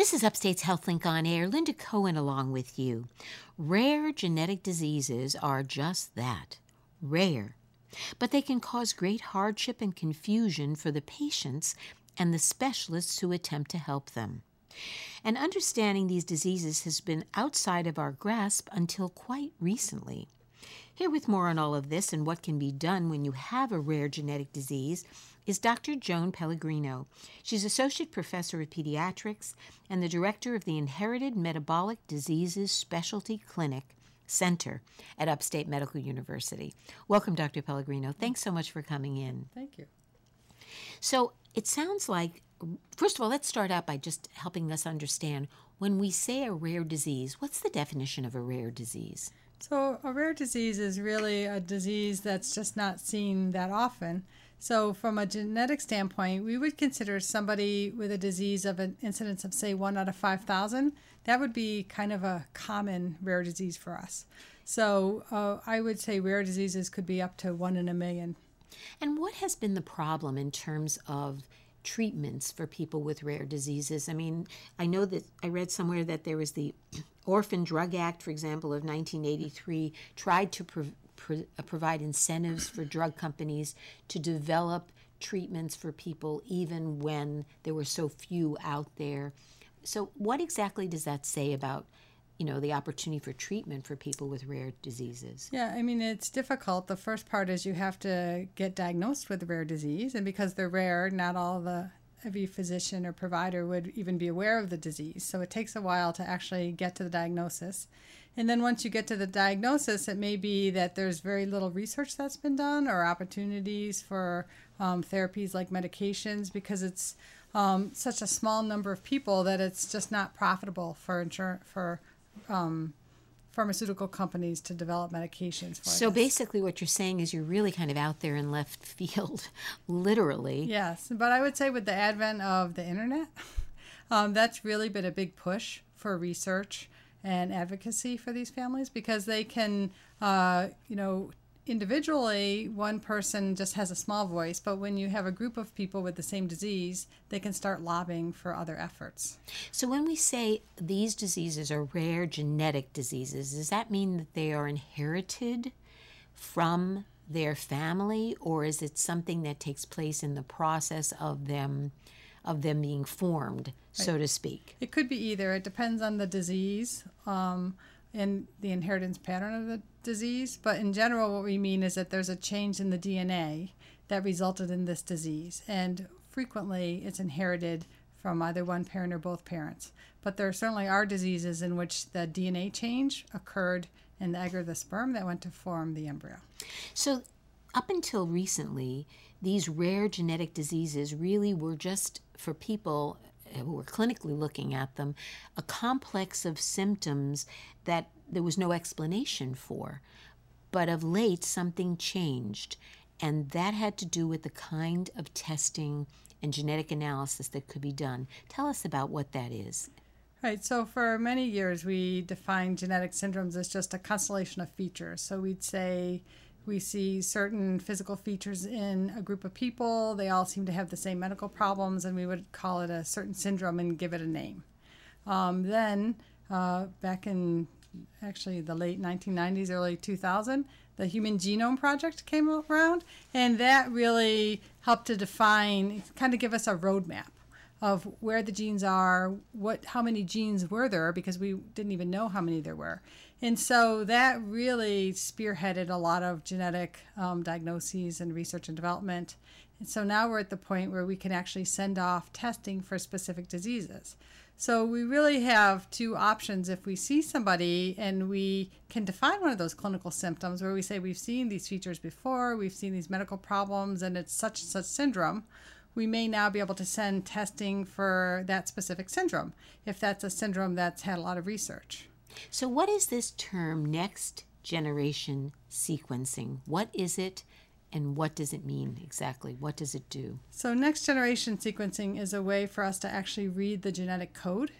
This is Upstate's HealthLink on Air. Linda Cohen along with you. Rare genetic diseases are just that rare. But they can cause great hardship and confusion for the patients and the specialists who attempt to help them. And understanding these diseases has been outside of our grasp until quite recently. Here with more on all of this and what can be done when you have a rare genetic disease is Dr. Joan Pellegrino. She's Associate Professor of Pediatrics and the Director of the Inherited Metabolic Diseases Specialty Clinic Center at Upstate Medical University. Welcome, Dr. Pellegrino. Thanks so much for coming in. Thank you. So it sounds like, first of all, let's start out by just helping us understand when we say a rare disease, what's the definition of a rare disease? So, a rare disease is really a disease that's just not seen that often. So, from a genetic standpoint, we would consider somebody with a disease of an incidence of, say, one out of 5,000. That would be kind of a common rare disease for us. So, uh, I would say rare diseases could be up to one in a million. And what has been the problem in terms of treatments for people with rare diseases? I mean, I know that I read somewhere that there was the Orphan Drug Act, for example, of 1983, tried to pre- pro- uh, provide incentives for drug companies to develop treatments for people even when there were so few out there. So, what exactly does that say about you know the opportunity for treatment for people with rare diseases. Yeah i mean it's difficult. The first part is you have to get diagnosed with a rare disease and because they're rare not all the every physician or provider would even be aware of the disease. So it takes a while to actually get to the diagnosis. And then once you get to the diagnosis, it may be that there's very little research that's been done or opportunities for um, therapies like medications because it's um, such a small number of people that it's just not profitable for insur- for um, pharmaceutical companies to develop medications for so this. basically what you're saying is you're really kind of out there in left field literally yes but i would say with the advent of the internet um, that's really been a big push for research and advocacy for these families because they can, uh, you know, individually, one person just has a small voice, but when you have a group of people with the same disease, they can start lobbying for other efforts. So, when we say these diseases are rare genetic diseases, does that mean that they are inherited from their family, or is it something that takes place in the process of them? of them being formed, right. so to speak. It could be either. It depends on the disease um, and the inheritance pattern of the disease. But in general, what we mean is that there's a change in the DNA that resulted in this disease. And frequently, it's inherited from either one parent or both parents. But there certainly are diseases in which the DNA change occurred in the egg or the sperm that went to form the embryo. So, up until recently, these rare genetic diseases really were just for people Uh, who were clinically looking at them a complex of symptoms that there was no explanation for. But of late, something changed, and that had to do with the kind of testing and genetic analysis that could be done. Tell us about what that is. Right, so for many years we defined genetic syndromes as just a constellation of features. So we'd say we see certain physical features in a group of people. They all seem to have the same medical problems, and we would call it a certain syndrome and give it a name. Um, then, uh, back in actually the late 1990s, early 2000, the Human Genome Project came around, and that really helped to define, kind of give us a roadmap of where the genes are, what, how many genes were there, because we didn't even know how many there were, and so that really spearheaded a lot of genetic um, diagnoses and research and development. And so now we're at the point where we can actually send off testing for specific diseases. So we really have two options. If we see somebody and we can define one of those clinical symptoms where we say we've seen these features before, we've seen these medical problems, and it's such and such syndrome, we may now be able to send testing for that specific syndrome if that's a syndrome that's had a lot of research. So, what is this term next generation sequencing? What is it? And what does it mean exactly? What does it do? So, next generation sequencing is a way for us to actually read the genetic code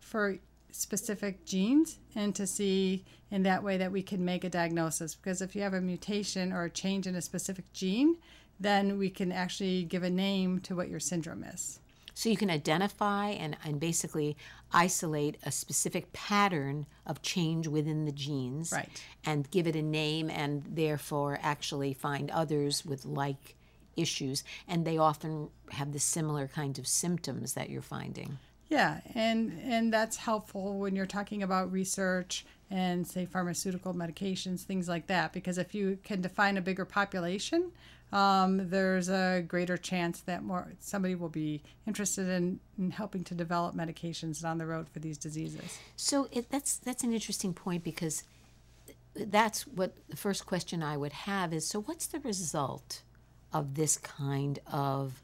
for specific genes and to see in that way that we can make a diagnosis. Because if you have a mutation or a change in a specific gene, then we can actually give a name to what your syndrome is. So you can identify and, and basically isolate a specific pattern of change within the genes Right. and give it a name and therefore actually find others with like issues. And they often have the similar kinds of symptoms that you're finding. Yeah, and and that's helpful when you're talking about research and say pharmaceutical medications, things like that. Because if you can define a bigger population, um, there's a greater chance that more somebody will be interested in, in helping to develop medications down the road for these diseases. So it, that's that's an interesting point because that's what the first question I would have is so what's the result of this kind of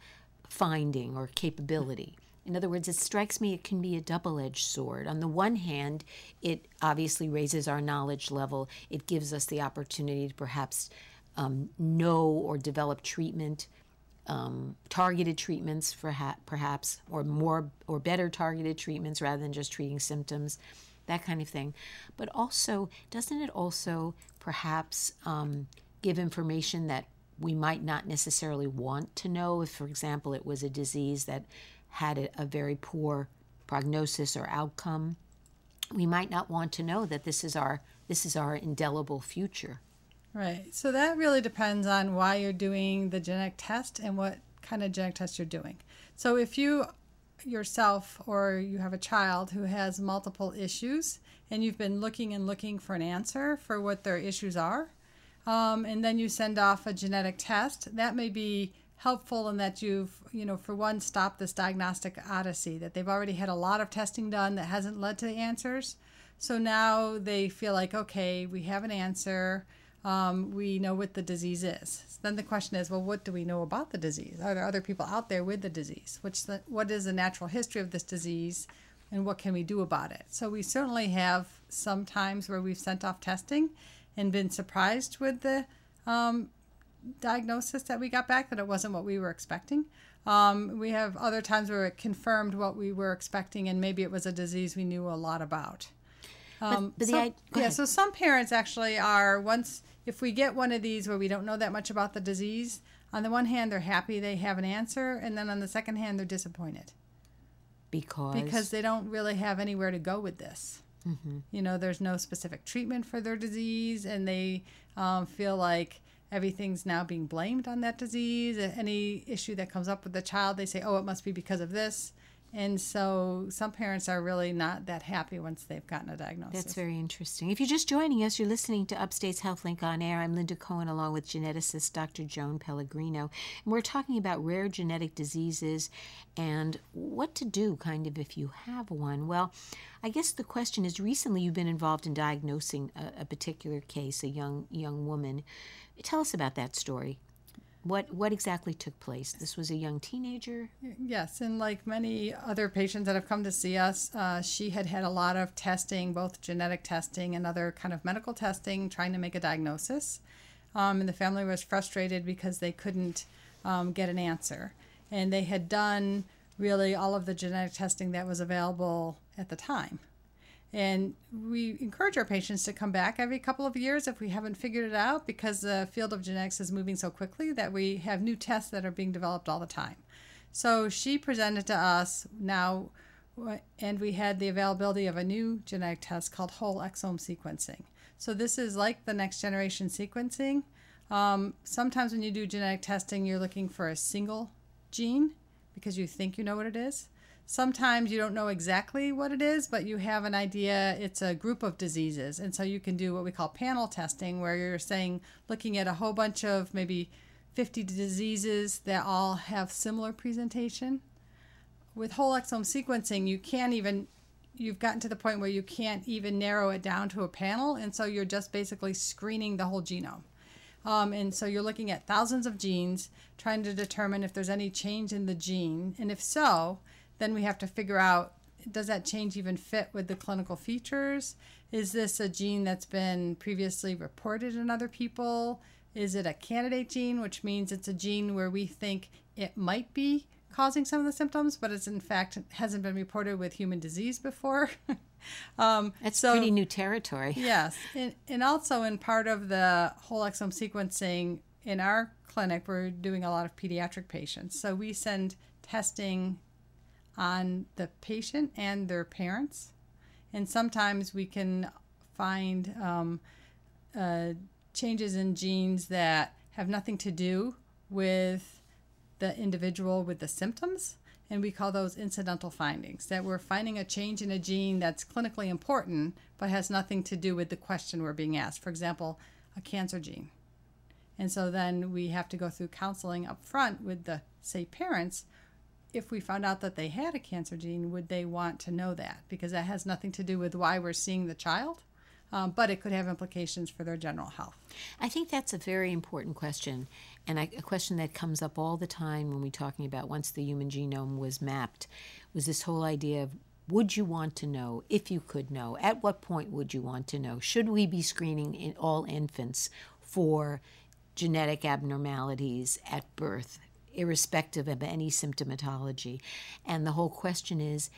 finding or capability? In other words, it strikes me it can be a double edged sword. On the one hand, it obviously raises our knowledge level, it gives us the opportunity to perhaps um, know or develop treatment. Um, targeted treatments, for ha- perhaps, or more or better targeted treatments rather than just treating symptoms, that kind of thing. But also, doesn't it also perhaps um, give information that we might not necessarily want to know? If, for example, it was a disease that had a, very poor prognosis or outcome, we might not want to know that this is our this is our indelible future. Right. So that really depends on why you're doing the genetic test and what kind of genetic test you're doing. So if you yourself or you have a child who has multiple issues and you've been looking and looking for an answer for what their issues are, um, and then you send off a genetic test, that may be helpful in that you've, you know, for one, stopped this diagnostic odyssey, that they've already had a lot of testing done that hasn't led to the answers. So now they feel like, okay, we have an answer um, we know what the disease is. So then the question is, well, what do we know about the disease? Are there other people out there with the disease? Which the, what is the natural history of this disease, and what can we do about it? So we certainly have some times where we've sent off testing and been surprised with the um, diagnosis that we got back that it wasn't what we were expecting. Um, we have other times where it confirmed what we were expecting, and maybe it was a disease we knew a lot about. Um, but the some- go yeah, ahead. so some parents actually are once if we get one of these where we don't know that much about the disease. On the one hand, they're happy they have an answer, and then on the second hand, they're disappointed Because, because they don't really have anywhere to go with this. Mm-hmm. You know, there's no specific treatment for their disease, and they um, feel like everything's now being blamed on that disease. Any issue that comes up with the child, they say, oh, it must be because of this. And so some parents are really not that happy once they've gotten a diagnosis. That's very interesting. If you're just joining us, you're listening to Upstate's HealthLink on Air. I'm Linda Cohen, along with geneticist Dr. Joan Pellegrino. And we're talking about rare genetic diseases and what to do, kind of, if you have one. Well, I guess the question is recently you've been involved in diagnosing a, a particular case, a young, young woman. Tell us about that story. What, what exactly took place? This was a young teenager? Yes, and like many other patients that have come to see us, uh, she had had a lot of testing, both genetic testing and other kind of medical testing, trying to make a diagnosis. Um, and the family was frustrated because they couldn't um, get an answer. And they had done really all of the genetic testing that was available at the time. And we encourage our patients to come back every couple of years if we haven't figured it out because the field of genetics is moving so quickly that we have new tests that are being developed all the time. So she presented to us now, and we had the availability of a new genetic test called whole exome sequencing. So this is like the next generation sequencing. Um, sometimes when you do genetic testing, you're looking for a single gene because you think you know what it is. Sometimes you don't know exactly what it is, but you have an idea it's a group of diseases. And so you can do what we call panel testing, where you're saying, looking at a whole bunch of maybe 50 diseases that all have similar presentation. With whole exome sequencing, you can't even, you've gotten to the point where you can't even narrow it down to a panel. And so you're just basically screening the whole genome. Um, and so you're looking at thousands of genes, trying to determine if there's any change in the gene. And if so, then we have to figure out does that change even fit with the clinical features? Is this a gene that's been previously reported in other people? Is it a candidate gene, which means it's a gene where we think it might be causing some of the symptoms, but it's in fact hasn't been reported with human disease before? um, That's so- pretty new territory. Yes, and, and also in part of the whole exome sequencing in our clinic, we're doing a lot of pediatric patients. So we send testing on the patient and their parents. And sometimes we can find um, uh, changes in genes that have nothing to do with the individual with the symptoms. And we call those incidental findings that we're finding a change in a gene that's clinically important but has nothing to do with the question we're being asked. For example, a cancer gene. And so then we have to go through counseling up front with the, say, parents. If we found out that they had a cancer gene, would they want to know that? Because that has nothing to do with why we're seeing the child, um, but it could have implications for their general health. I think that's a very important question, and a question that comes up all the time when we're talking about once the human genome was mapped, was this whole idea of would you want to know if you could know? At what point would you want to know? Should we be screening in all infants for genetic abnormalities at birth, irrespective of any symptomatology. And the whole question is,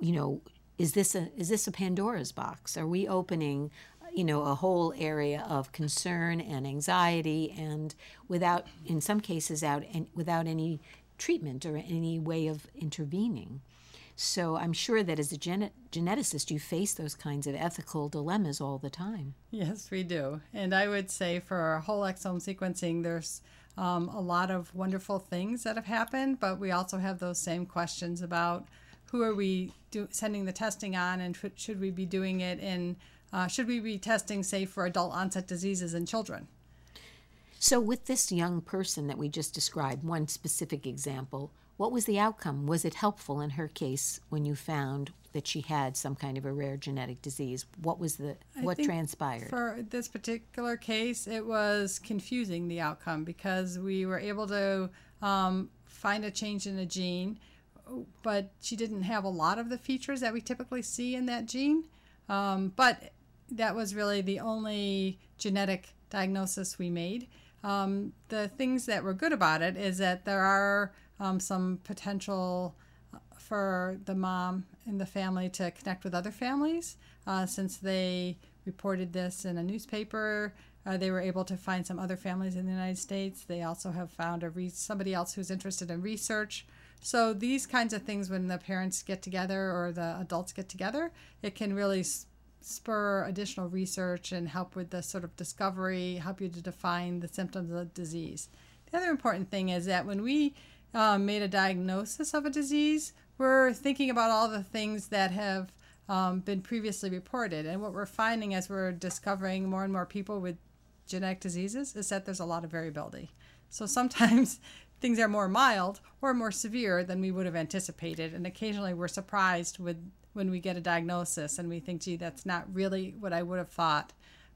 you know, is this a is this a Pandora's box? Are we opening, you know, a whole area of concern and anxiety, and without, in some cases, out and without any treatment or any way of intervening? So I'm sure that as a gen- geneticist, you face those kinds of ethical dilemmas all the time. Yes, we do. And I would say for whole exome sequencing, there's um, a lot of wonderful things that have happened, but we also have those same questions about who are we do, sending the testing on and should we be doing it in, uh, should we be testing, say, for adult onset diseases in children? So, with this young person that we just described, one specific example, what was the outcome? Was it helpful in her case when you found that she had some kind of a rare genetic disease? What was the what transpired? For this particular case, it was confusing the outcome because we were able to um, find a change in a gene, but she didn't have a lot of the features that we typically see in that gene. Um, but that was really the only genetic diagnosis we made. Um, the things that were good about it is that there are um, some potential uh, for the mom and the family to connect with other families. Uh, since they reported this in a newspaper, uh, they were able to find some other families in the United States. They also have found a re- somebody else who's interested in research. So these kinds of things, when the parents get together or the adults get together, it can really spur additional research and help with the sort of discovery, help you to define the symptoms of the disease. The other important thing is that when we um, made a diagnosis of a disease, we're thinking about all the things that have um, been previously reported. And what we're finding as we're discovering more and more people with genetic diseases is that there's a lot of variability. So sometimes things are more mild or more severe than we would have anticipated. And occasionally we're surprised with when we get a diagnosis and we think, gee, that's not really what I would have thought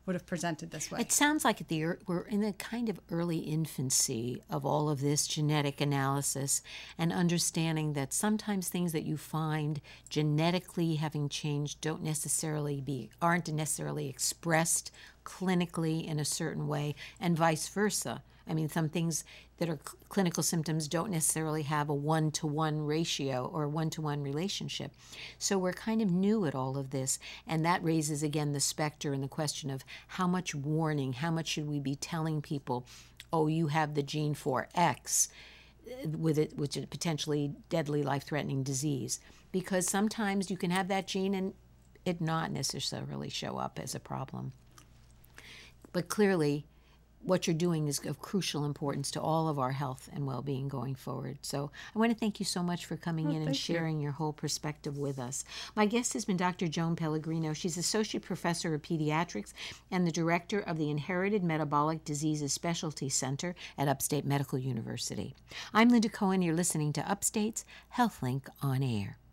would have presented this way. It sounds like the, we're in a kind of early infancy of all of this genetic analysis and understanding that sometimes things that you find genetically having changed don't necessarily be aren't necessarily expressed clinically in a certain way and vice versa. I mean, some things that are cl- clinical symptoms don't necessarily have a one to one ratio or one to one relationship. So we're kind of new at all of this. And that raises again the specter and the question of how much warning, how much should we be telling people, oh, you have the gene for X uh, with it, which is a potentially deadly life threatening disease. Because sometimes you can have that gene and it not necessarily show up as a problem. But clearly, what you're doing is of crucial importance to all of our health and well-being going forward. So I want to thank you so much for coming oh, in and sharing you. your whole perspective with us. My guest has been Dr. Joan Pellegrino. She's associate professor of pediatrics and the director of the Inherited Metabolic Diseases Specialty Center at Upstate Medical University. I'm Linda Cohen. You're listening to Upstate's HealthLink on Air.